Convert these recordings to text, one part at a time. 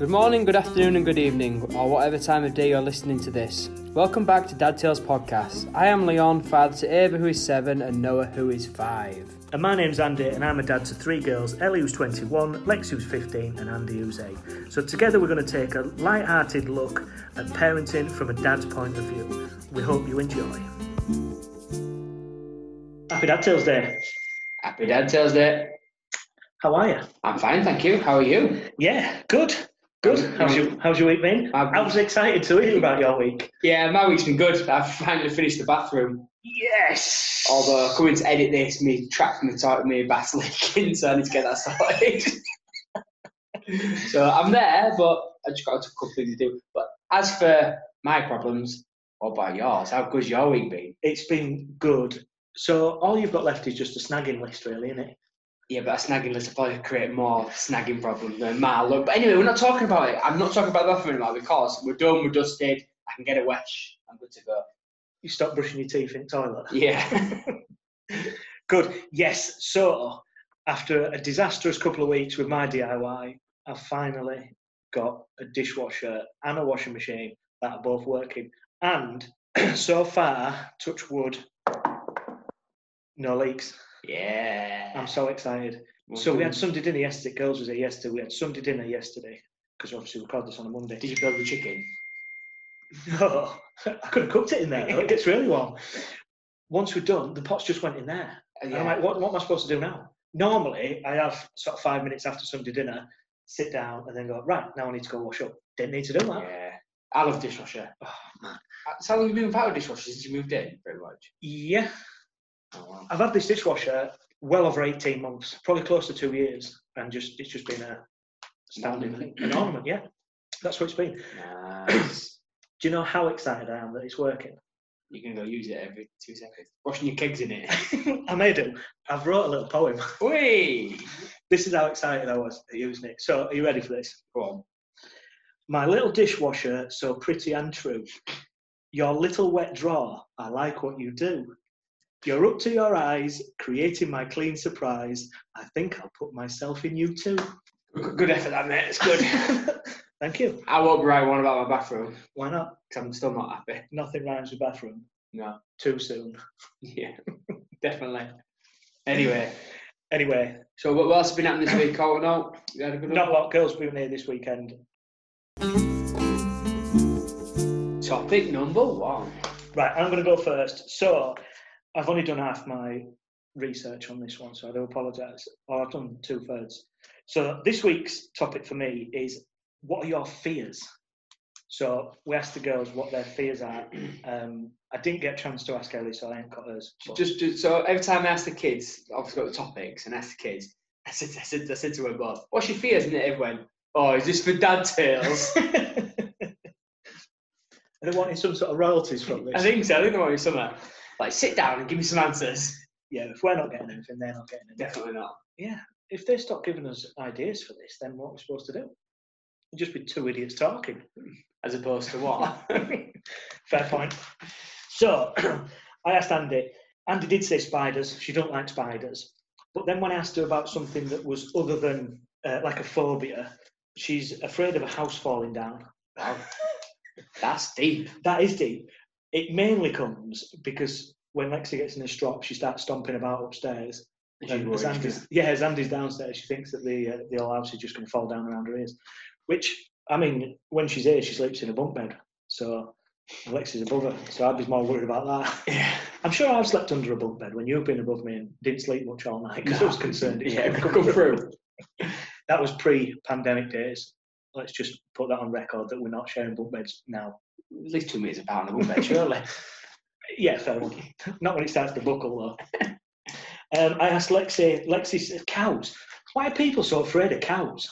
Good morning, good afternoon, and good evening, or whatever time of day you're listening to this. Welcome back to Dad Tales Podcast. I am Leon, father to Ava, who is seven, and Noah, who is five. And my name's Andy, and I'm a dad to three girls Ellie, who's 21, Lex, who's 15, and Andy, who's 8. So, together, we're going to take a light hearted look at parenting from a dad's point of view. We hope you enjoy. Happy Dad Tales Day. Happy Dad Tales Day. How are you? I'm fine, thank you. How are you? Yeah, good. Good. Um, how's your, how's your week been? I've- I was excited to hear about your week. Yeah, my week's been good. I've finally finished the bathroom. Yes! Although coming to edit this, me trapped from the toilet, me bath's leaking, so I need to get that sorted. so I'm there, but I just got a couple things to do. But as for my problems, what about yours? How good's your week been? It's been good. So, all you've got left is just a snagging list, really, isn't it? Yeah, but a snagging list will probably create more snagging problems than my look. But anyway, we're not talking about it. I'm not talking about the bathroom anymore because we're done, we're dusted. I can get a wash. I'm good to go. You stop brushing your teeth in the toilet. Yeah. Good. Yes. So, after a disastrous couple of weeks with my DIY, I've finally got a dishwasher and a washing machine that are both working. And so far, touch wood, no leaks. Yeah. I'm so excited. So we had Sunday dinner yesterday. Girls was here yesterday. We had Sunday dinner yesterday because obviously we recorded this on a Monday. Did you build the chicken? No, I could have cooked it in there. Though. It gets really warm. Once we're done, the pots just went in there. Oh, and I'm like, what, what am I supposed to do now? Normally, I have sort of five minutes after Sunday dinner, sit down and then go, right, now I need to go wash up. Didn't need to do that. Yeah. I love dishwasher. Oh, man. So how long have you been without a dishwasher since you moved in, pretty much? Yeah, Oh. I've had this dishwasher well over 18 months, probably close to two years. And just it's just been a standing. An ornament, yeah. That's what it's been. Nice. Do you know how excited I am that it's working? you can go use it every two seconds. Washing your kegs in it. I may do. I've wrote a little poem. Whee! This is how excited I was at using it. So, are you ready for this? Go on. My little dishwasher, so pretty and true. Your little wet drawer, I like what you do. You're up to your eyes, creating my clean surprise. I think I'll put myself in you too. Good effort, that mate. It's good. Thank you. I won't write one about my bathroom Why not? because I'm still not happy. Nothing rhymes with bathroom. No. Too soon. Yeah. Definitely. Anyway, Anyway, so what else has been happening this week? Oh no, you had a not a lot. Girls been here this weekend. Topic number one. Right, I'm going to go first. So, I've only done half my research on this one, so I do apologise. Or I've done two thirds. So, this week's topic for me is what are your fears? So, we asked the girls what their fears are. Um, I didn't get a chance to ask Ellie, so I ain't got hers. but- Just, just so every time I ask the kids, obviously got the topics, and ask the kids, I said, I said, I said to her both, "What's your fears?" And everyone, "Oh, is this for dad tales?" Are they wanting some sort of royalties from this? I think so. I think they want me somewhere. Like, sit down and give me some answers. yeah, if we're not getting anything, they're not getting anything. Definitely not. Yeah, if they stop giving us ideas for this, then what are we supposed to do? We'd just be two idiots talking. As opposed to what? Fair point. So I asked Andy. Andy did say spiders. She don't like spiders. But then when I asked her about something that was other than uh, like a phobia, she's afraid of a house falling down. Wow. That's deep. That is deep. It mainly comes because when Lexi gets in a strop, she starts stomping about upstairs. And as. Andy's, yeah, as Andy's downstairs, she thinks that the uh, the whole house is just going to fall down around her ears. Which I mean, when she's here, she sleeps in a bunk bed, so Alexi's above her. So I'd be more worried about that. Yeah. I'm sure I've slept under a bunk bed when you've been above me and didn't sleep much all night because I was concerned. Yeah, gonna come through. That was pre-pandemic days. Let's just put that on record that we're not sharing bunk beds now. At least two minutes apart on the bed, surely. Yeah, fair one. Not when it starts to buckle though. Um, I asked Lexi. Lexi said, "Cows. Why are people so afraid of cows?"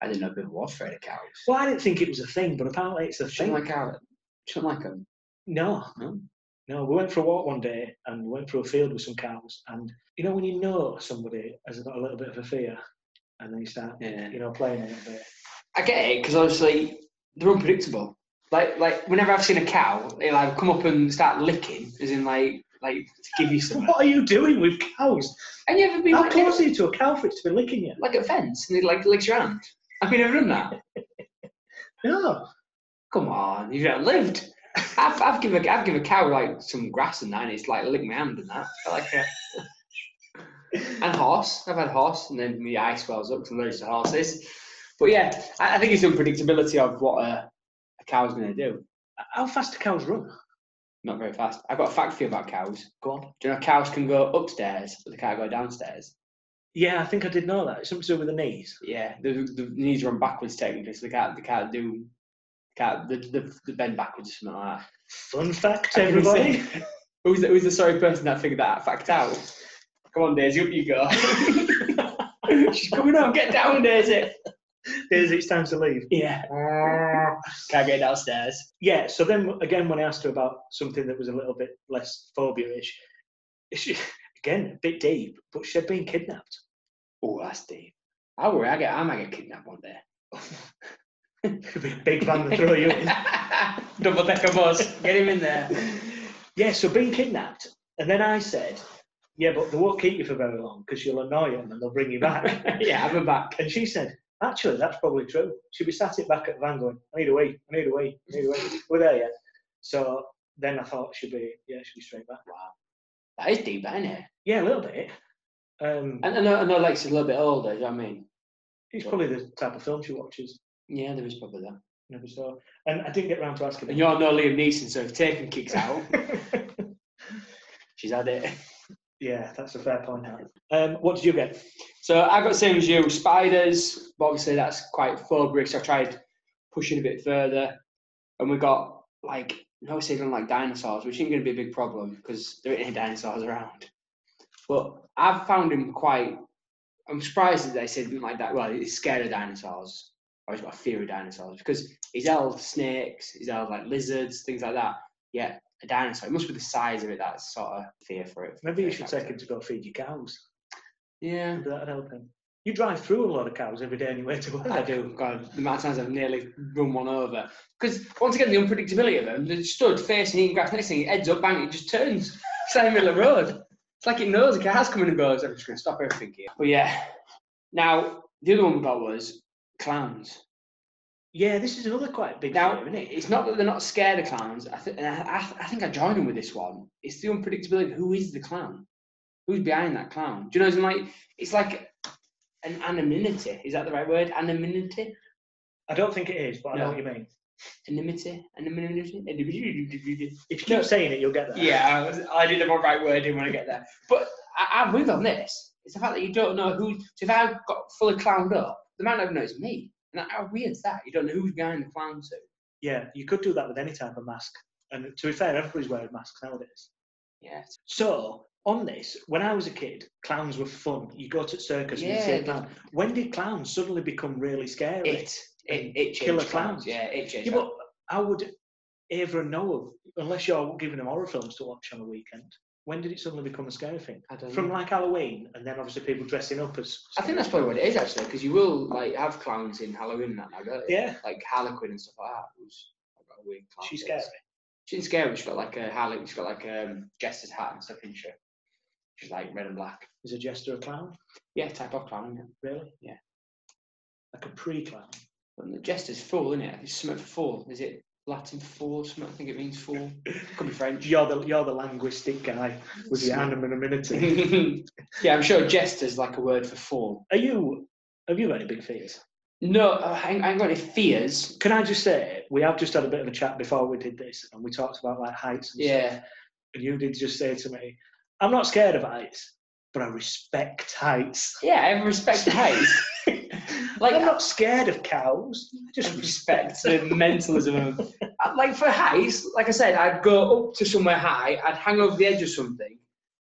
I didn't know people were afraid of cows. Well, I didn't think it was a thing, but apparently it's a Shouldn't thing. like cows. Shouldn't like them. No, No? no. We went for a walk one day and we went through a field with some cows. And you know when you know somebody has got a little bit of a fear, and then you start, Yeah. you know, playing a little bit. I get it because obviously they're unpredictable. Like, like whenever I've seen a cow, it'll like come up and start licking, as in like, like to give you some. What are you doing with cows? And you ever been How like, close are you to a cow for it to be licking you? like a fence and it like licks your hand? Have you never done that? No. Come on, you've not lived. I've, I've given a, I've given a cow like some grass and that, and it's like lick my hand and that. I like a, and horse. I've had horse, and then the eye swells up because I'm allergic to horses. But yeah, I, I think it's the unpredictability of what a, a cow's going to hmm. do. How fast do cows run? Not very fast. I've got a fact for you about cows. Go on. Do you know cows can go upstairs, but they can't go downstairs? Yeah, I think I did know that. It's something to do with the knees. Yeah, the, the knees run backwards technically, so they can't they can't do can't they bend backwards or something like that. Fun fact, everybody. Who's the, who's the sorry person that figured that fact out? Come on, Daisy, up you go. She's coming on, get down, Daisy. Here's it's time to leave. Yeah. Ah. Can't get downstairs. Yeah, so then again, when I asked her about something that was a little bit less phobia-ish, she, again, a bit deep, but she had been kidnapped. Oh, that's deep. I worry, I get, I might get kidnapped one day. Could be a big van to throw you in. Double decker bus, get him in there. Yeah, so being kidnapped. And then I said, yeah, but they won't keep you for very long because you'll annoy them and they'll bring you back. yeah, have a back. and she said, actually, that's probably true. She'd be sat it back at the van going, I need a wee, I need a wee, I need a wee. We're there yet. So then I thought she'd be, yeah, she'd be straight back. Wow. That is deep, isn't it? Yeah, a little bit. Um, And I know, I know Lex is a little bit older, you know what I mean? it's probably the type of film she watches. Yeah, there is probably that. Never saw. And I didn't get round to asking. And you're no Liam Neeson, so if Taken kicks out, she's had it. Yeah, that's a fair point. Um, what did you get? So I got the same as you, spiders, but obviously that's quite phobic, so I tried pushing a bit further. And we got like, no, don't like dinosaurs, which ain't going to be a big problem because there ain't any dinosaurs around. But I've found him quite, I'm surprised that they said like that. Well, he's scared of dinosaurs, or he's got a fear of dinosaurs because he's held snakes, he's held like lizards, things like that. Yeah, a dinosaur, it must be the size of it that's sort of fear for it. Maybe you should take him to go feed your cows. Yeah. Maybe that'd help him. You drive through a lot of cows every day anyway to work. I do. God, the amount of times I've nearly run one over. Because once again, the unpredictability of them, they stood facing eating grass, next thing, it heads up, bang, it just turns. Same middle of the road. It's like it knows a car's coming and goes, I'm just going to stop everything here. But yeah. Now, the other one we got was clowns. Yeah, this is another quite big Now, isn't it? it's not that they're not scared of clowns. I, th- and I, I, I think I join them with this one. It's the unpredictability of who is the clown? Who's behind that clown? Do you know, it's like, it's like an anonymity. Is that the right word? Anonymity? I don't think it is, but I know No. what you mean. Anonymity? Anonymity? If you keep saying it, you'll get there. Yeah, I, was, I did the right wording when I get there. But I, I'm with on this. It's the fact that you don't know who. So if I got fully clowned up, they might not even know it's me. And how weird is that? You don't know who's behind the clown suit. Yeah, you could do that with any type of mask. And to be fair, everybody's wearing masks nowadays. Yeah. So, on this, when I was a kid, clowns were fun. You go to circus and you see a clown. When did clowns suddenly become really scary? It. It. It changed Killer clowns. clowns. Yeah, it changed. Yeah, but how would Ava know of, unless you're giving them horror films to watch on a weekend? When did it suddenly become a scary thing? I don't From know. like Halloween, and then obviously people dressing up as. I think that's probably what it is actually, because you will like have clowns in Halloween that now, don't you? Yeah. Like Harley Quinn and stuff like that. Who's got a weird clown. She's scary. She's scary. She's got like a Harley. She's got like a um, jester's hat and stuff, isn't she? She's like red and black. Is a jester a clown? Yeah, type of clown. Yeah. Really? Yeah. Like a pre-clown. And the jester's full, isn't it? It's something for fool. Is it Latin for? Something I think it means fool. Could be French. You're the you're the linguistic guy with your anonymity. yeah, I'm sure jester's like a word for fool. Are you? Have you got any big fears? No, uh, I ain't, I ain't got any fears. Can I just say we have just had a bit of a chat before we did this, and we talked about like heights. And Yeah. Stuff, and you did just say to me, "I'm not scared of heights, but I respect heights." Yeah, I respect heights. Like, I'm not scared of cows. I just just respect. the mentalism of Uh, like for heights, like I said, I'd go up to somewhere high, I'd hang over the edge of something,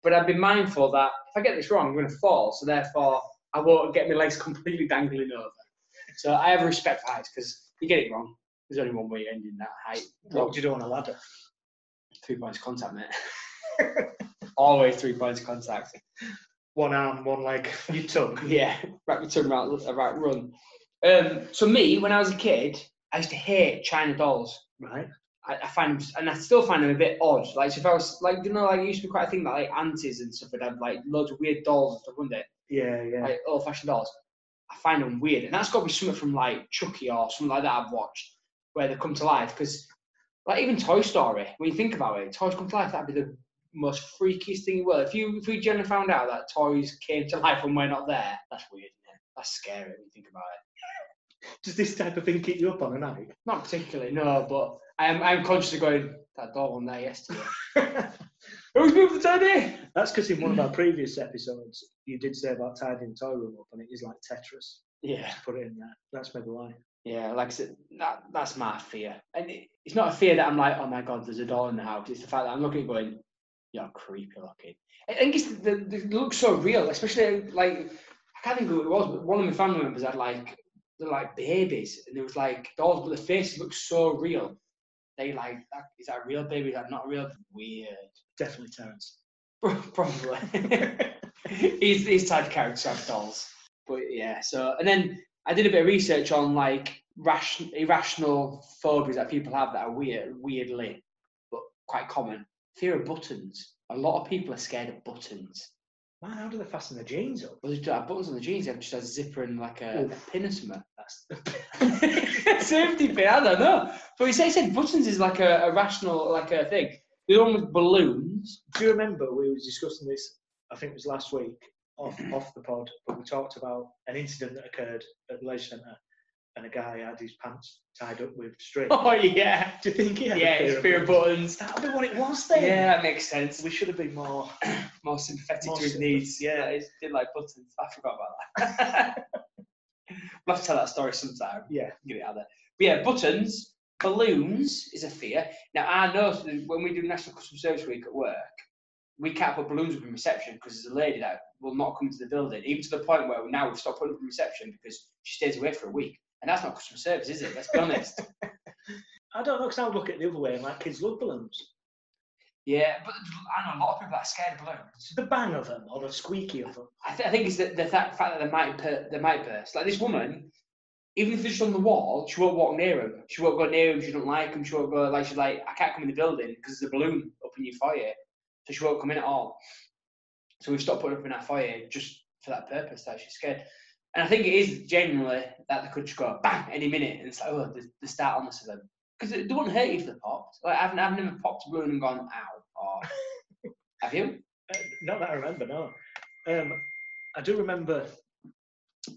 but I'd be mindful that if I get this wrong, I'm going to fall. So therefore, I won't get my legs completely dangling over. So I have respect for heights because you get it wrong. There's only one way you end in that height. What would you do on a ladder? Three points of contact, mate. Always three points of contact. One arm, one leg, your tongue. Yeah, wrap your right return, right, right run. Um, so me, when I was a kid, I used to hate China dolls. Right. I, I find them, and I still find them a bit odd. Like, so if I was, like, you know, like, it used to be quite a thing that, like, aunties and stuff would have, like, loads of weird dolls and stuff, wouldn't they? Yeah, yeah. Like, old fashioned dolls. I find them weird. And that's got to be something from, like, Chucky or something like that I've watched. where they come to life. Because, like, even Toy Story, when you think about it, toys come to life, that'd be the most freakiest thing in the world. If you if we generally found out that toys came to life when we're not there, that's weird, isn't it? That's scary when you think about it. Does this type of thing keep you up on a night? Not particularly, no, but I'm I'm conscious of going that door on there yesterday. Who's moved the teddy? That's because in one of our previous episodes, you did say about tidying the toy room up, and it is like Tetris. Yeah, put it in there. That's maybe why. yeah. Like I said, that that's my fear, and it, it's not a fear that I'm like, oh my god, there's a doll in the house. It's the fact that I'm looking, going, you're creepy looking. I think it's the, the, the looks so real, especially like I can't think who it was, but one of my family members had like they're like babies, and there was like dolls, but the faces look so real. They like, that, is that a real baby? Is that not real? Weird. Definitely Terence. Probably. he's he's type of character have dolls. But yeah, so and then I did a bit of research on like ration, irrational phobias that people have that are weird, weirdly, but quite common. Fear of buttons. A lot of people are scared of buttons. Man, how do they fasten their jeans up? Well, they don't have buttons on the jeans. They have just a zipper and like a, a pin or something. That's Safety pin. I don't know. But he said, he said buttons is like a, a rational like a thing. The one with balloons. Do you remember we were discussing this? I think it was last week off off the pod, but we talked about an incident that occurred at the leisure centre, and a guy had his pants tied up with string. Oh yeah. Do you think he had Yeah, it's fear of buttons. That'll be what it was then. Yeah, that makes sense. We should have been more. more sympathetic More to his needs. yeah. he did like buttons. I forgot about that. we'll have to tell that story sometime. Yeah. Get it out there. But yeah, buttons, balloons is a fear. Now I know when we do National Customer Service Week at work, we can't put balloons up in reception because there's a lady that will not come to the building, even to the point where now we've stopped putting them in reception because she stays away for a week. And that's not customer service, is it? Let's be honest. I don't know because I would look at it the other way and like kids love balloons. yeah, but I know a lot of people are scared of balloons. The bang of them or the squeaky of them. I, th- I think it's the, the fact, fact that they might per- they might burst. Like this woman, even if they're just on the wall, she won't walk near him. She won't go near him. She don't like him. She won't go like she's like I can't come in the building because there's a balloon up in your foyer, so she won't come in at all. So we've stopped putting up in that foyer just for that purpose. That she's scared. And I think it is genuinely that they could just go bang any minute, and it's like oh, the, the start on this of them because they, they won't hurt you if they're popped. Like I've, I've never popped a balloon and gone ow. Or have you? Uh, not that I remember, no. Um, I do remember,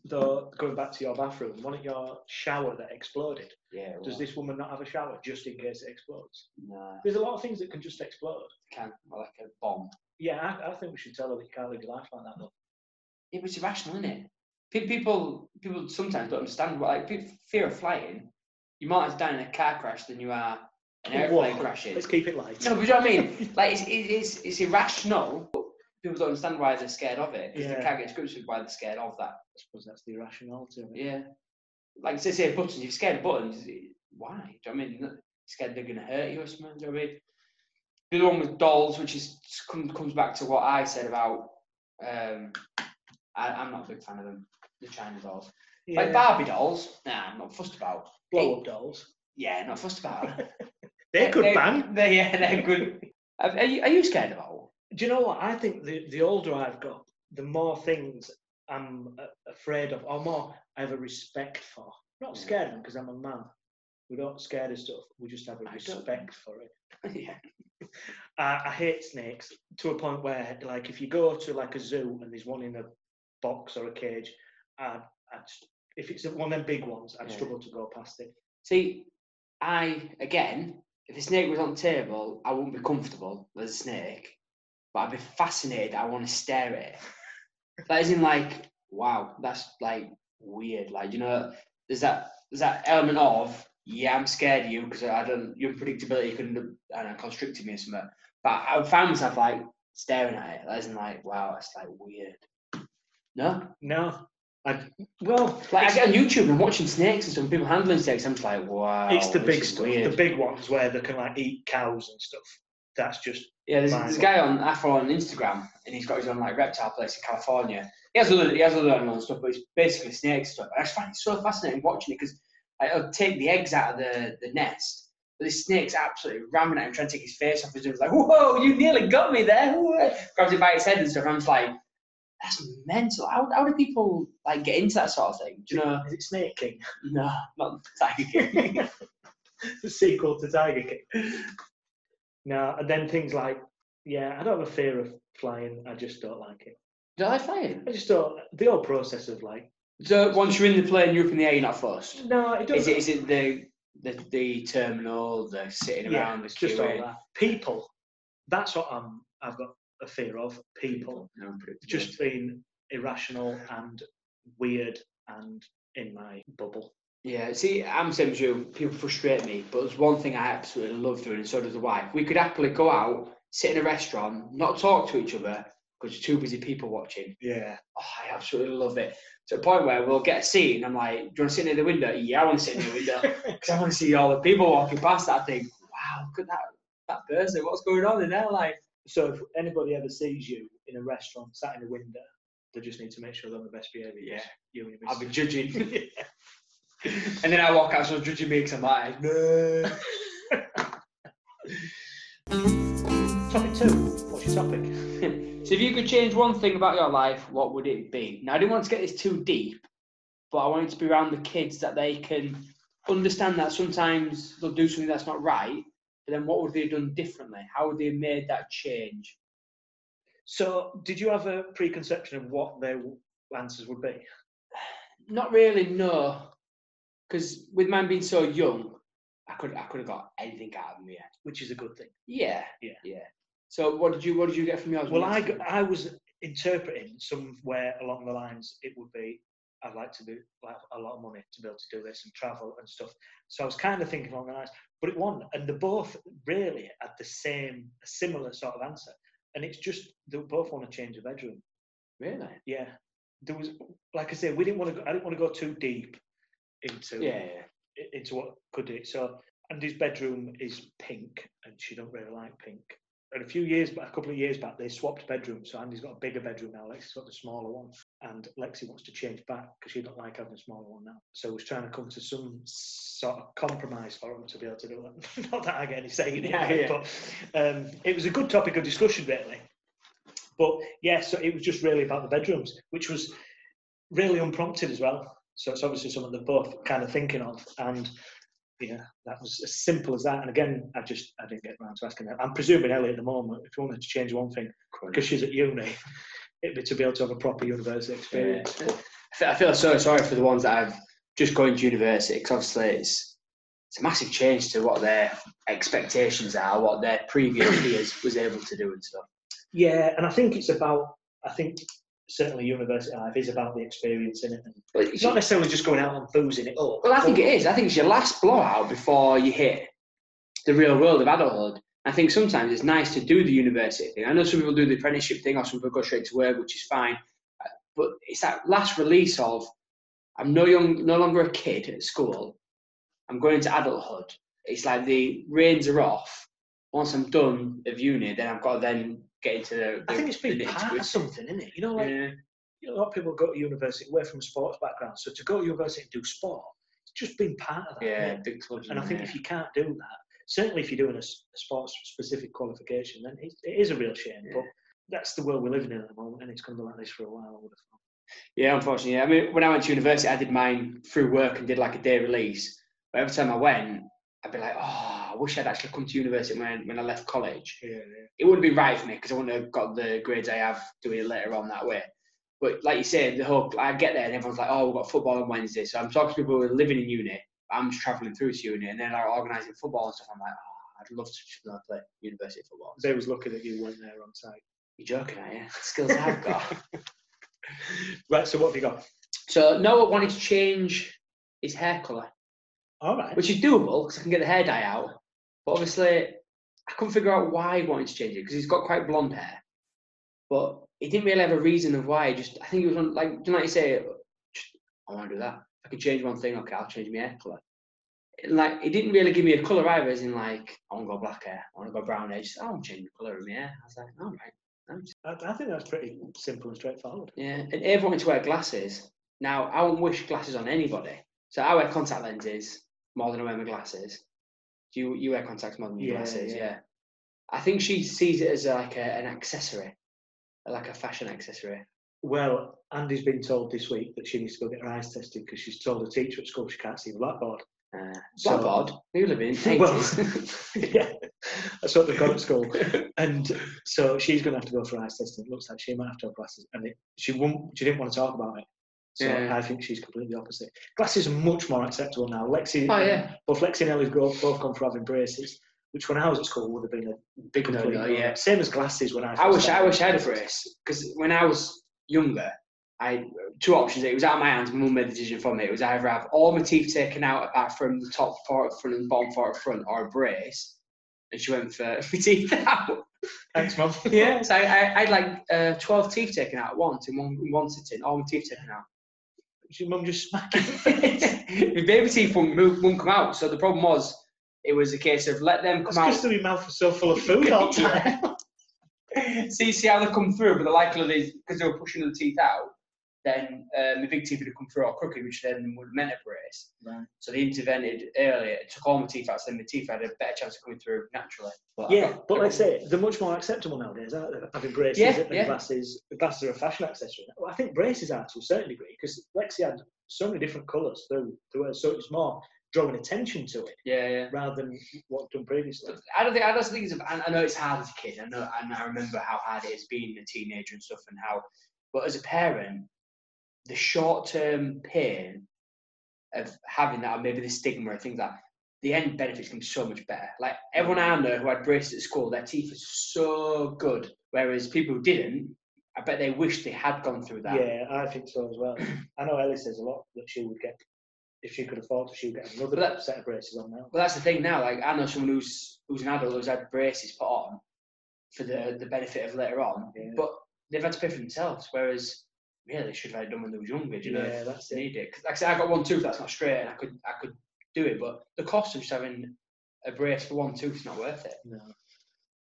though, going back to your bathroom, wasn't it your shower that exploded? Yeah. Does this woman not have a shower just in case it explodes? Nah, There's a lot of things that can just explode. can like a bomb. Yeah, I, I think we should tell her that you can't live your life like that, though. it was irrational, isn't it? Pe- People, people sometimes don't understand what like fear of flying. You might have died in a car crash than you are an airplane crashing. Let's keep it light. No, but you know what I mean? Like it's, it's it's irrational. But people don't understand why they're scared of it because Yeah. they can't get scripts with why they're scared of that. I suppose that's the irrationality of it. Yeah, like say, say buttons. You're scared of buttons, why? Do you know what I mean? You're scared they're going to hurt you or something. Do you know what I mean? The other one with dolls, which is comes comes back to what I said about. Um, I, I'm not a big fan of them. The China dolls. Yeah. Like Barbie dolls, nah, I'm not fussed about. Blow up dolls. Yeah, not fussed about. They could They're- bang. They're, yeah, they're good. Are, you, are you scared of all? Do you know what? I think the, the older I've got, the more things I'm uh, afraid of, or more I have a respect for. Not scared of them because I'm a man. We're not scared of stuff. We just have a I respect for it. yeah. I, I hate snakes to a point where, like, if you go to like a zoo and there's one in a box or a cage, I'd, I'd, if it's one of them big ones, I'd Yeah. struggle to go past it. See, I again, if a snake was on the table, I wouldn't be comfortable with a snake, but I'd be fascinated. I want to stare at it. That isn't like, wow, that's like weird. Like you know, there's that there's that element of yeah, I'm scared of you because I don't your unpredictability can I know, constricted me or something. But I find myself like staring at it. That isn't like, wow, that's like weird. No, No, I well, like I get on YouTube and watching snakes and some people handling snakes. I'm just like, wow. it's the big stuff, weird. the big ones where they can like eat cows and stuff. That's just Yeah, there's, there's a guy on I follow on Instagram, and he's got his own like reptile place in California. He has other he has other animals and stuff, but it's basically snakes and stuff. And I just find it so fascinating watching it because I'll take the eggs out of the, the nest, but this snake's absolutely ramming at him, trying to take his face off. It's like, whoa, you nearly got me there! Whoa." Grabs it by his head and stuff. And I'm just like, that's mental. How, how do people like get into that sort of thing? Do you know? is it Snake King? No, not Tiger King. the sequel to Tiger King. No, and then things like, yeah, I don't have a fear of flying. I just don't like it. Do I flying? I just don't. The whole process of like, So once you're in the plane, you're up in the air, you're not fussed. no, it doesn't. it, is it the, the the terminal, the sitting yeah, around, the it's just all that. People. That's what I'm. I've got a fear of. People No, just being irrational and weird and in my bubble. Yeah, see, I'm the same as you. People frustrate me, but there's one thing I absolutely love doing, and so does the wife. We could happily go out, sit in a restaurant, not talk to each other because you're too busy people watching. Yeah. Oh, I absolutely love it. To the point where we'll get a seat, and I'm like, "Do you want to sit near the window?" Yeah, I want to sit near the window because I want to see all the people walking past. That I think, wow, look at that that person. What's going on in their life? So if anybody ever sees you in a restaurant sat in a window, they just need to make sure they're on the best behaviour. Yeah. You and your I'll be missus. judging, and then I walk out, so judging me because I'm like, no. Topic two. What's your topic? So if you could change one thing about your life, what would it be? Now I didn't want to get this too deep, but I wanted to be around the kids that they can understand that sometimes they'll do something that's not right, but then what would they have done differently? How would they have made that change? So, did you have a preconception of what their answers would be? Not really, no. Because with mine being so young, I could I could have got anything out of them, yeah. Which is a good thing. Yeah. Yeah. Yeah. So what did you what did you get from yours? Well, I, I was interpreting somewhere along the lines it would be I'd like to do like a lot of money to be able to do this and travel and stuff. So I was kind of thinking along the lines, but it wasn't. And they both really had the same, a similar sort of answer. And it's just they both want to change the bedroom. really? Yeah, there was like I said, we didn't want to. Go, I didn't want to go too deep into Yeah, yeah. into what could do it. So and his bedroom is pink, and she don't really like pink. And a few years a couple of years back, they swapped bedrooms. So Andy's got a bigger bedroom now. Lexi's got the smaller one, and Lexi wants to change back because she don't like having a smaller one now. So we're trying to come to some sort of compromise for them to be able to do that. Not that I get any say in it, Yeah, yeah. but um, it was a good topic of discussion, really. But yeah, so it was just really about the bedrooms, which was really unprompted as well. So it's obviously something they're both kind of thinking of, and yeah, that was as simple as that. And again, I just I didn't get around to asking that. I'm presuming Ellie at the moment, if you wanted to change one thing, because she's at uni, it'd be to be able to have a proper university experience. Yeah. I feel, so sorry for the ones that have just going to university because obviously it's it's a massive change to what their expectations are, what their previous peers was able to do and stuff. Yeah, and I think it's about I think certainly university life is about the experience in it. And it's not necessarily just going out and boozing it up. Well, I think it is. I think it's your last blowout before you hit the real world of adulthood. I think sometimes it's nice to do the university thing. I know some people do the apprenticeship thing, or some people go straight to work, which is fine. Uh, But it's that last release of I'm no young, no longer a kid at school. I'm going into adulthood. It's like the reins are off. Once I'm done of uni, then I've got to then get into the. I think it's the been part of something, isn't it? You know, like Yeah. you know, a lot of people go to university away from a sports background. So to go to university and do sport, it's just been part of that. Yeah, big clubs. And I think yeah. if you can't do that, certainly if you're doing a sports specific qualification, then it, it is a real shame. Yeah. But that's the world we're living in at the moment, and it's going to be like this for a while. I would have thought. Yeah, unfortunately. I mean, when I went to university, I did mine through work and did like a day release. But every time I went, I'd be like, oh, I wish I'd actually come to university when, when I left college. Yeah, yeah. It wouldn't be right for me because I wouldn't have got the grades I have doing it later on that way. But like you said, the whole I get there and everyone's like, oh, we've got football on Wednesday. So I'm talking to people who are living in uni. I'm just travelling through to uni and they're like organising football and stuff. I'm like, oh, I'd love to just to play university football. They was lucky that you weren't there on site. You're joking, are you? The skills I've got. Right. So what have you got? so Noah wanted to change his hair colour. All right. which is doable because I can get the hair dye out. But obviously, I couldn't figure out why he wanted to change it because he's got quite blonde hair. But he didn't really have a reason of why. Just I think he was on, like, do you know like you say, I want to do that. If I can change one thing, okay, I'll change my hair colour. And, Like he didn't really give me a colour either, as in like I want to go black hair, I want to go brown hair. Just, oh, I'm changing the colour of my hair. I was like, all right. thanks." I, I think that's pretty simple and straightforward. Yeah, and Ava wanted to wear glasses. Now, I won't wish glasses on anybody. So I wear contact lenses more than I wear my glasses. Do you, you wear contacts more than Yeah, glasses? yeah. Yeah. I think she sees it as like a, an accessory, like a fashion accessory. Well, Andy's been told this week that she needs to go get her eyes tested because she's told her teacher at school she can't see the blackboard. Uh, So- Blackboard, who live in Well, yeah, that's what they've got at school. And so she's going to have to go for eyes testing. It looks like she might have to have glasses, and it, she won't. She didn't want to talk about it. So Yeah. I think she's completely opposite. Glasses are much more acceptable now. Lexi, Oh, yeah. both Lexi and Ellie both, both gone for having braces, which when I was at school would have been a Big no-no, no-no. yeah. Same as glasses when I. I wish I wish I had a brace because when I was younger, I two options. It was out of my hands. My mum made the decision for me. It was either have all my teeth taken out apart from the top part at front and the bottom part at front, or a brace. And she went for my teeth out. Thanks, mum. yeah, so I, I, I had like uh, twelve teeth taken out at once in one in one sitting. All my teeth taken out. Your mum just smacking. my baby teeth wouldn't, move, wouldn't come out. So the problem was, it was a case of let them That's come out. because your mouth was so full of food all the time. see, see how they come through, but the likelihood is because they were pushing the teeth out, then uh, my big teeth would have come through all crooked, which then would have meant a brace. Right. So they intervened earlier, took all my teeth out, so then my teeth had a better chance of coming through naturally. But Yeah, got- but I like I got- say, they're much more acceptable nowadays, aren't they? Having braces Yeah, and yeah. glasses. The glasses are a fashion accessory. Well, I think braces are to a certain degree because Lexi had so many different colours through, through her, so it's more drawing attention to it yeah, yeah. rather than what done previously. I don't think I don't think it's. I know it's hard as a kid. I know, and I remember how hard it is being a teenager and stuff, and how. But as a parent, the short-term pain of having that, or maybe the stigma or things like that, the end benefits can be so much better. Like everyone I know who had braces at school, their teeth are so good, whereas people who didn't, I bet they wish they had gone through that. Yeah, I think so as well. I know Ellie says a lot that she would get, if she could afford to, she would get another that- set of braces on now. Well, that's the thing now. Like I know someone who's who's an adult who's had braces put on for the the benefit of later on, Yeah. but they've had to pay for themselves. Whereas really, they should have had it done when they was younger. Do you know? Yeah, if that's they it. need it. 'Cause like I said, I got one tooth that's not straight, and I could I could do it, but the cost of just having a brace for one tooth is not worth it. No.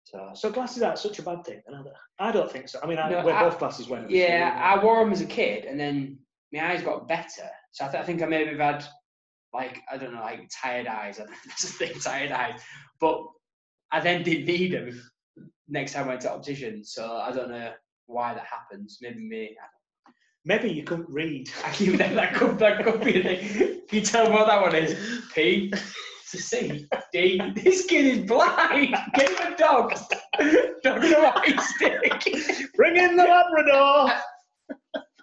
So. So glasses aren't such a bad thing. I don't think so. I mean, I, No, wear I- both glasses when. Yeah, I wore them as a kid, and then my eyes got better. So I, th- I think I maybe have had like I don't know, like tired eyes. That's the thing, tired eyes. But I then didn't need them next time I went to optician. So I don't know why that happens. Maybe me. Maybe you couldn't read. I keep that that could that could be a thing. Can you tell me what that one is? P to see D. This kid is blind. Get him a dog. Dog and a white stick. Bring in the Labrador.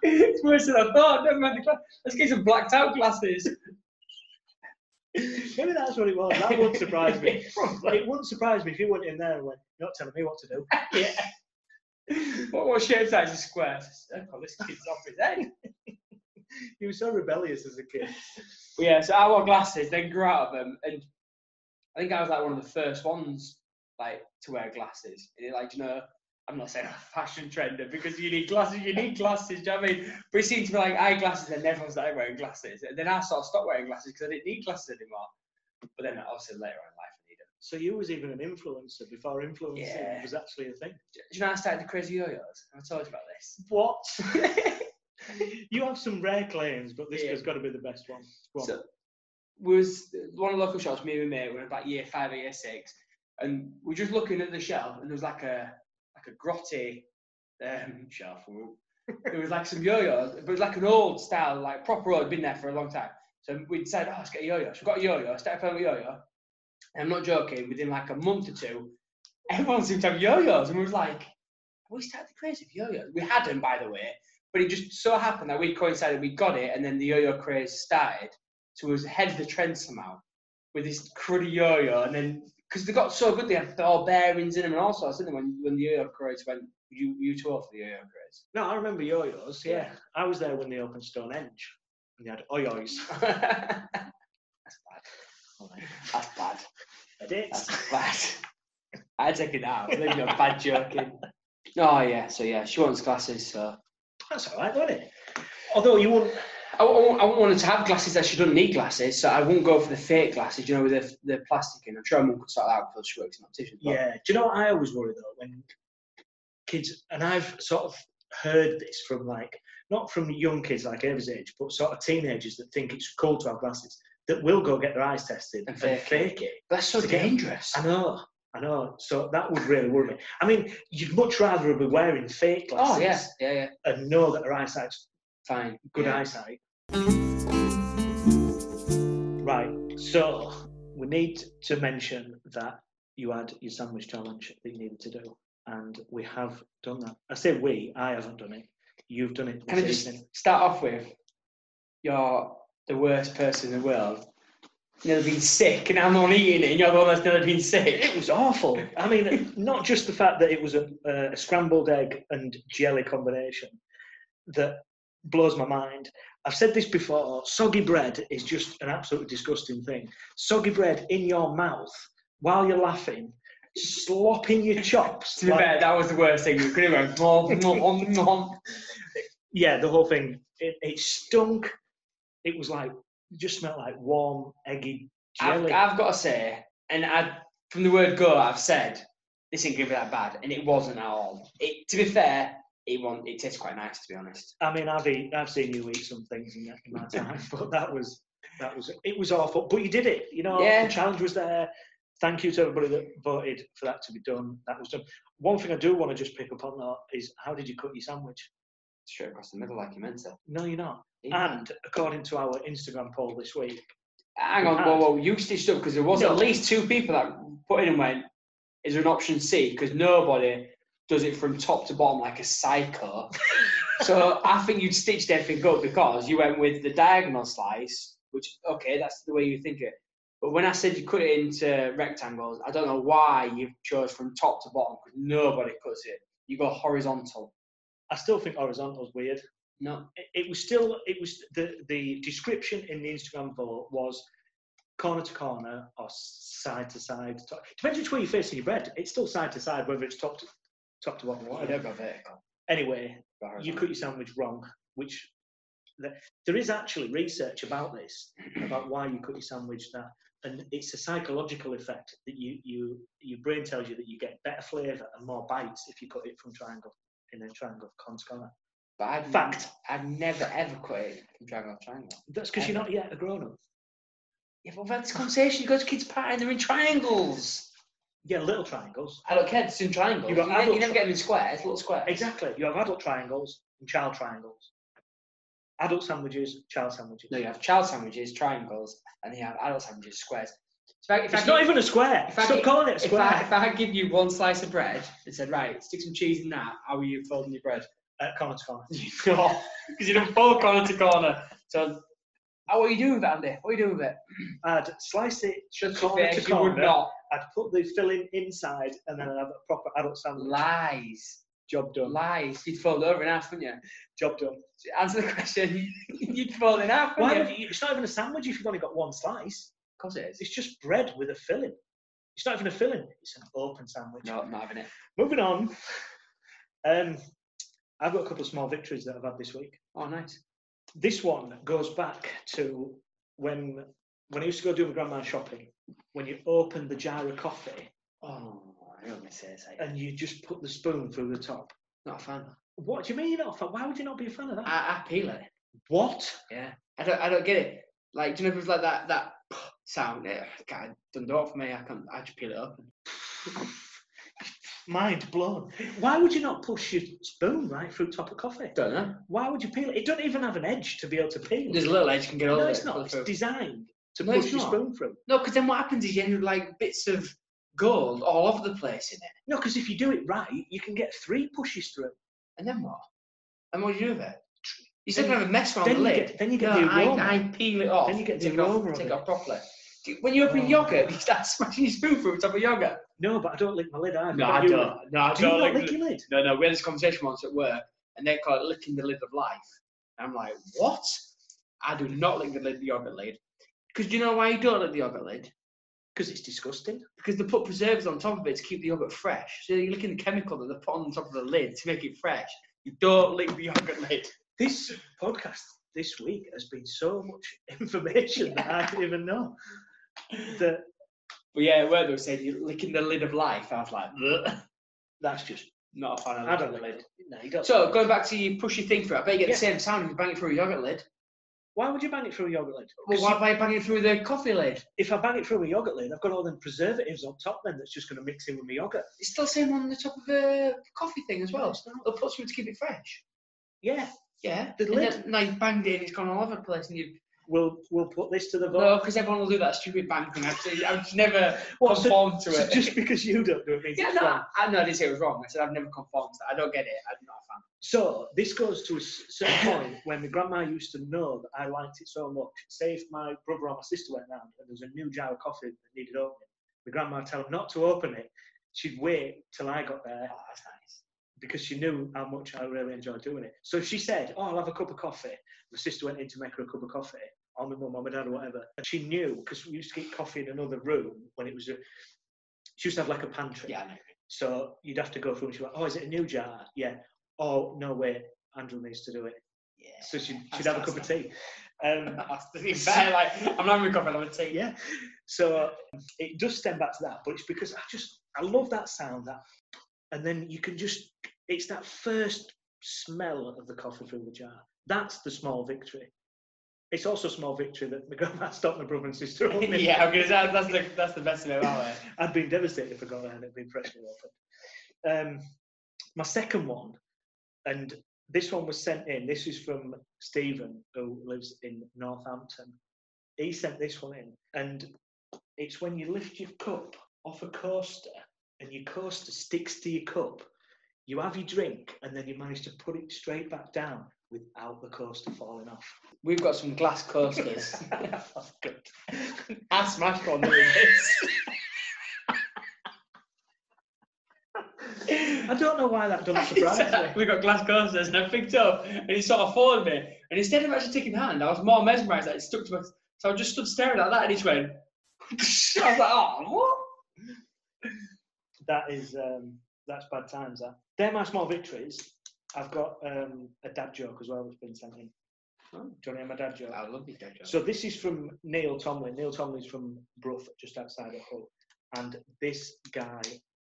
it's worse than I thought. Never mind the Let's get some blacked out glasses. Maybe that's what it was. That wouldn't surprise me. Probably. It wouldn't surprise me if you went in there and went, "You're not telling me what to do." yeah. What, what shape size is square? Oh, this kid's off his head. You were so rebellious as a kid. But yeah, so I wore glasses, then grew out of them, and I think I was like one of the first ones like to wear glasses. And it, like, you know, I'm not saying I'm a fashion trender because you need glasses, you need glasses. Do you know what I mean? But it seemed to be like eyeglasses, and everyone started wearing glasses, and then I sort of stopped wearing glasses because I didn't need glasses anymore. But then obviously later on in life, I need them. So you was even an influencer before influencing Yeah. was actually a thing. Do you know I started the crazy yo-yos? I told you about this. What? you have some rare claims, but this Yeah. has got to be the best one. Go on. So, was one of the local shops, me and my mate, were about year five or year six, and we're just looking at the shelf, and there was like a like a grotty um, shelf. There was like some yo-yos, but it was like an old style, like proper old, been there for a long time. So we decided, oh, let's get a yo-yo. So we got a yo-yo, started playing with yo-yo. And I'm not joking, within like a month or two, everyone seemed to have yo-yos, and we was like, we started the craze of yo-yos. We had them, by the way, but it just so happened that we coincided, we got it, and then the yo-yo craze started. So it was ahead of the trend somehow with this cruddy yo-yo, and then because they got so good, they had all bearings in them and all sorts. Didn't they? When when the yo-yo craze went, you you too off the yo-yo craze. No, I remember yo-yos. Yeah, Yeah. I was there when they opened Stonehenge, and they had oyoys. That's bad. That's bad. I did. That's bad. I take it out. Leave your bad joking. Oh yeah, so yeah, she wants glasses. So That's all right, wasn't it? Although you wouldn't. I, I, want- I want her to have glasses that she doesn't need glasses, so I won't go for the fake glasses, you know, with the, the plastic in. I'm sure mum could sort that out because she works in optician. but- Yeah. Do you know what I always worry though when kids, and I've sort of heard this from like not from young kids like Ava's age, but sort of teenagers that think it's cool to have glasses that will go get their eyes tested And and, fake it. That's so To get 'em- dangerous. I know. I know. So that would really worry me. I mean, you'd much rather be wearing fake glasses Oh yeah, yeah, yeah. and know that their eyesight's Fine. good yeah. eyesight. Right, So we need to mention that you had your sandwich challenge that you needed to do, and we have done that. I say we, I haven't done it. You've done it. Can I just evening. start off with you're the worst person in the world. Never been sick, and I'm not eating it, and you're the one that's never been sick. It was awful. I mean, not just the fact that it was a, a scrambled egg and jelly combination that blows my mind. I've said this before soggy bread is just an absolutely disgusting thing. Soggy bread in your mouth while you're laughing, slopping your chops. To be like- fair, that was the worst thing. You could have gone, yeah, the whole thing. It, it stunk. It was like, it just smelled like warm, eggy I've. I've got to say, and I, from the word go, I've said this ain't gonna be that bad, and it wasn't at all. It, to be fair, it won, It tastes quite nice, to be honest. I mean, I've eat, I've seen you eat some things in, in my time, but that was that was it was awful. But you did it. You know, Yeah. the challenge was there. Thank you to everybody that voted for that to be done. That was done. One thing I do want to just pick up on that is how did you cut your sandwich? Straight across the middle, like you meant to. No, you're not. And according to our Instagram poll this week, Hang on, had. whoa, whoa, you stitched up because there was No. at least two people that put in and went, is there an option C? Because nobody does it from top to bottom like a psycho. so I think you'd stitched everything up because you went with the diagonal slice, which, okay, that's the way you think it. But when I said you cut it into rectangles, I don't know why you chose from top to bottom because nobody cuts it. You go horizontal. I still think horizontal is weird. No, It, was still it was the the description in the Instagram vote was corner to corner or side to side. Top. Depends which way you're facing your bread. It's still side to side, whether it's top to top to bottom or whatever. vertical. Anyway, you cut your sandwich wrong, which the, there is actually research about this, about why you cut your sandwich that, and it's a psychological effect that you you your brain tells you that you get better flavour and more bites if you cut it from triangle in a triangle corner to corner. But I've, Fact. I've never ever cut it from triangle to triangle. That's because you're not yet a grown up. Yeah, but we've had this conversation. You go to kids' party and they're in triangles. Yeah, little triangles. I don't care. It's in triangles. You You, got never, you adult never tri- get them in squares. Little squares. Exactly. You have adult triangles and child triangles. Adult sandwiches, child sandwiches. No, you have child sandwiches, triangles, and then you have adult sandwiches, squares. If I, if It's I not give- even a square. if I Stop gi- calling it a if I, square. if I give you one slice of bread and said, right, stick some cheese in that, how are you folding your bread? Uh, corner to corner. Because you don't fold corner to corner. So, how are you doing with it, Andy? What are you doing with it? I'd slice it Shut corner to face, you would not. I'd put the filling inside and then I'd have a proper adult sandwich. Lies. Job done. Lies. You'd fold over in half, wouldn't you? Job done. To answer the question, you'd fold in half, Why wouldn't would you? you, it's not even a sandwich if you've only got one slice. Of course it is. It's just bread with a filling. It's not even a filling. It's an open sandwich. No, I'm not having it. Moving on. Um, I've got a couple of small victories that I've had this week. Oh, nice. This one goes back to when when I used to go do my grandma shopping. When you open the jar of coffee Oh, I don't miss it. and you just put the spoon through the top. Not a fan. What do you mean you're not a fan? Why would you not be a fan of that? I, I peel it. what? Yeah. I don't. I don't get it. Like, do you know if it's like that that sound? Yeah, God, don't do it for me. I can't. I just peel it open. Mind blown. Why would you not push your spoon right through top of coffee? Don't know. Why would you peel it? It doesn't even have an edge to be able to peel. There's a little edge you can get over. no, it's it, not. It's through. designed to No, push your not. spoon through. No, because then what happens is you end up like bits of gold all over the place in it. No, because if you do it right, you can get three pushes through. And then what? And what do you do with it? You still Then- have a mess around the lid. get- then you get no, the aroma. I, I peel it off. Then you get the aroma Take it it. off properly. Do you- When you open Oh. yogurt, you start smashing your spoon through the top of yogurt. No, but I don't lick my lid either. No, I don't. No, I Do you don't. not lick lick the- your lid? No, no, we had this conversation once at work, and they call it licking the lid of life. And I'm like, what? I do not lick the lid of the yogurt lid. Because you know why you don't lick the yogurt lid? Because it's disgusting. Because they put preservatives on top of it to keep the yogurt fresh. So you're licking the chemical that they put on top of the lid to make it fresh. You don't lick the yogurt lid. This podcast this week has been so much information that I didn't even know. That But yeah, where they were saying you're licking the lid of life, I was like, "Bleh." that's just. not a fan of I don't the lid. No, you don't. So going back to you push your thing through, I bet you get Yeah. the same sound if you bang it through a yogurt lid. why would you bang it through a yogurt lid? Well, 'Cause why you- why bang it through the coffee lid? if I bang it through a yogurt lid, I've got all them preservatives on top then that's just going to mix in with my yogurt. It's still the same on the top of the coffee thing as well. They'll put something to keep it fresh. Yeah, Yeah. The and lid- then- now you banged it and it's gone all over the place and you we'll we'll put this to the vote. No, because everyone will do that stupid bank thing. I've, I've never What, so- conformed to So it. just because you don't do it means yeah, it's no, wrong. I, no, I didn't say it was wrong. I said I've never conformed to that. I don't get it. I'm not a fan. So this goes to a certain point when my grandma used to know that I liked it so much. Say if my brother or my sister went round and there was a new jar of coffee that needed opening, my grandma would tell them not to open it. She'd wait till I got there Oh, that's nice. because she knew how much I really enjoyed doing it. So she said, "Oh, I'll have a cup of coffee," my sister went in to make her a cup of coffee, or my mum, or my dad, or whatever, and she knew because we used to get coffee in another room when it was a. She used to have like a pantry. Yeah. So you'd have to go through and she went, Oh, is it a new jar? Yeah. Oh, no, wait. Andrew needs to do it. Yeah. So she'd, she'd have a cup of tea. Um, That's like, I'm not having a I'm having tea. yeah. So it does stem back to that, but it's because I just, I love that sound. That, And then you can just, it's that first smell of the coffee through the jar. That's the small victory. It's also a small victory that my grandma stopped my brother and sister yeah, I'm that's the that's the best thing about it. I'd been devastated if I got there and it'd been freshly opened. Um, my second one, and this one was sent in. This is from Stephen, who lives in Northampton. He sent this one in, and it's when you lift your cup off a coaster and your coaster sticks to your cup. You have your drink, and then you manage to put it straight back down without the coaster falling off. We've got some glass coasters. Good. I smashed one doing this. I don't know why that doesn't surprise me. we got glass coasters and I picked up and he sort of followed me. And instead of actually taking the hand, I was more mesmerised that it stuck to my. So I just stood staring at that and he just went. I was like, oh, what? that is um, that's bad times. That they're my small victories. I've got um, a dad joke as well that's been sent in. Oh. Do you want to hear my dad joke? I love these dead jokes. So this is from Neil Tomlin. Neil Tomlin's from Brough, just outside of Hull, and this guy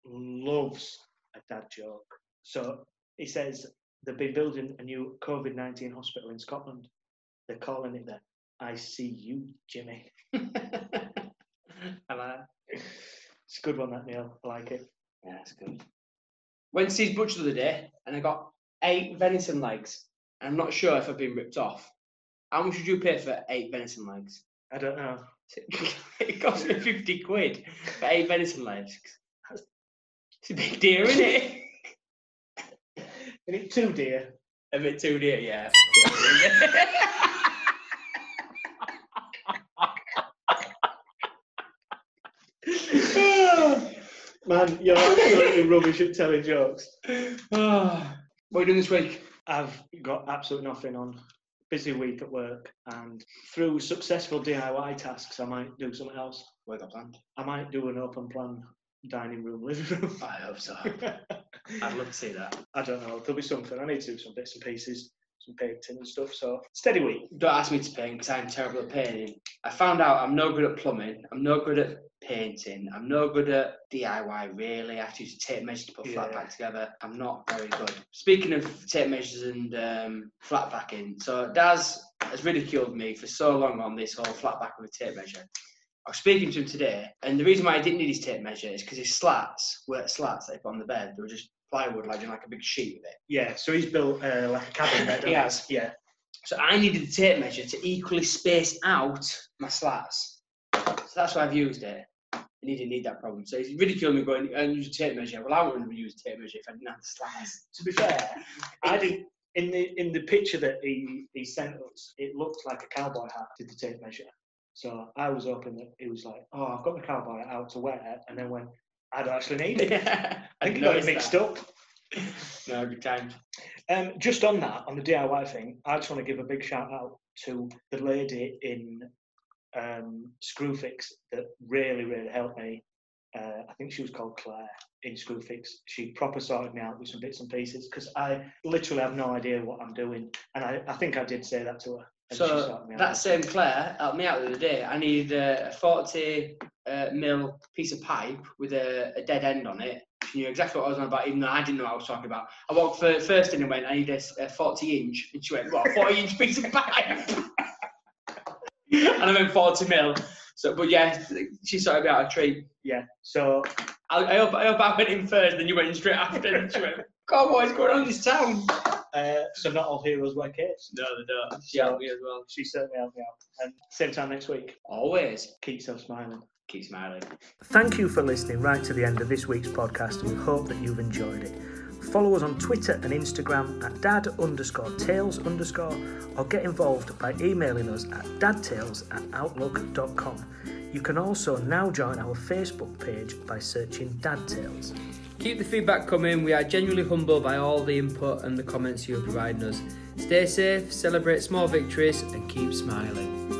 loves a dad joke. So he says they've been building a new COVID nineteen hospital in Scotland. They're calling it the ICU, Jimmy. I like that. It's a good one, that Neil. I like it. Yeah, that's good. Went to see his butcher the other day and I got eight venison legs. I'm not sure if I've been ripped off. How much would you pay for eight venison legs? I don't know. it cost me 50 quid for eight venison legs. It's a big deal, isn't it? And it too dear. A bit too dear, yeah. Man, you're absolutely rubbish at telling jokes. what are you doing this week? I've got absolutely nothing on. Busy week at work, and through successful DIY tasks, I might do something else. What got planned? I might do an open plan dining room, living room. I hope so. I'd love to see that. I don't know. There'll be something. I need to do some bits and pieces, some painting and stuff. So steady week. Don't ask me to paint because I'm terrible at painting. I found out I'm no good at plumbing. I'm no good at painting. I'm no good at DIY really. I have to use a tape measures to put flat Yeah. pack together. I'm not very good. Speaking of tape measures and um, flat packing, so Daz has ridiculed me for so long on this whole flat pack with a tape measure. I was speaking to him today, and the reason why I didn't need his tape measure is because his slats were slats that he put on the bed. They were just plywood, like in like a big sheet of it. Yeah. So he's built uh, like a cabin bed. He has. Yeah. So I needed the tape measure to equally space out my slats. So that's why I've used it. And he didn't need that problem. So he's ridiculing me going and use a tape measure. Well, I wouldn't have used a tape measure if I didn't have the slats. To be fair, I didn't. In the in the picture that he, he sent us, it looked like a cowboy hat did the tape measure. So I was hoping that he was like, "Oh, I've got my cowboy hat out to wear," and then when I don't actually need it, I think he got it mixed up. No, good times. Um, just on that, on the DIY thing, I just want to give a big shout out to the lady in um, Screwfix that really, really helped me. Uh, I think she was called Claire in Screwfix. She proper sorted me out with some bits and pieces because I literally have no idea what I'm doing, and I, I think I did say that to her. So sorted me out. that same Claire helped me out the other day. I needed a, a 40 uh, mil piece of pipe with a, a dead end on it. She knew exactly what I was on about, even though I didn't know what I was talking about. I walked fir- first in and went, I need a 40 inch. And she went, What, a 40 inch piece of pipe? and I went 40 mil. So, but yeah, she sort of out a treat. yeah. So I, I, hope, I hope I went in first, then you went in straight after. And she went, God, what is going on in this town? Uh, so not all heroes wear capes. No, they don't. She helped me as well. She certainly helped me out. And same time next week. Always. Keep yourself smiling. Keep smiling. Thank you for listening right to the end of this week's podcast, and we hope that you've enjoyed it. Follow us on Twitter and Instagram at dad underscore tales underscore, or get involved by emailing us at dadtales at outlook.com. You can also now join our Facebook page by searching Dad Tales. Keep the feedback coming. We are genuinely humbled by all the input and the comments you are providing us. Stay safe, celebrate small victories, and keep smiling.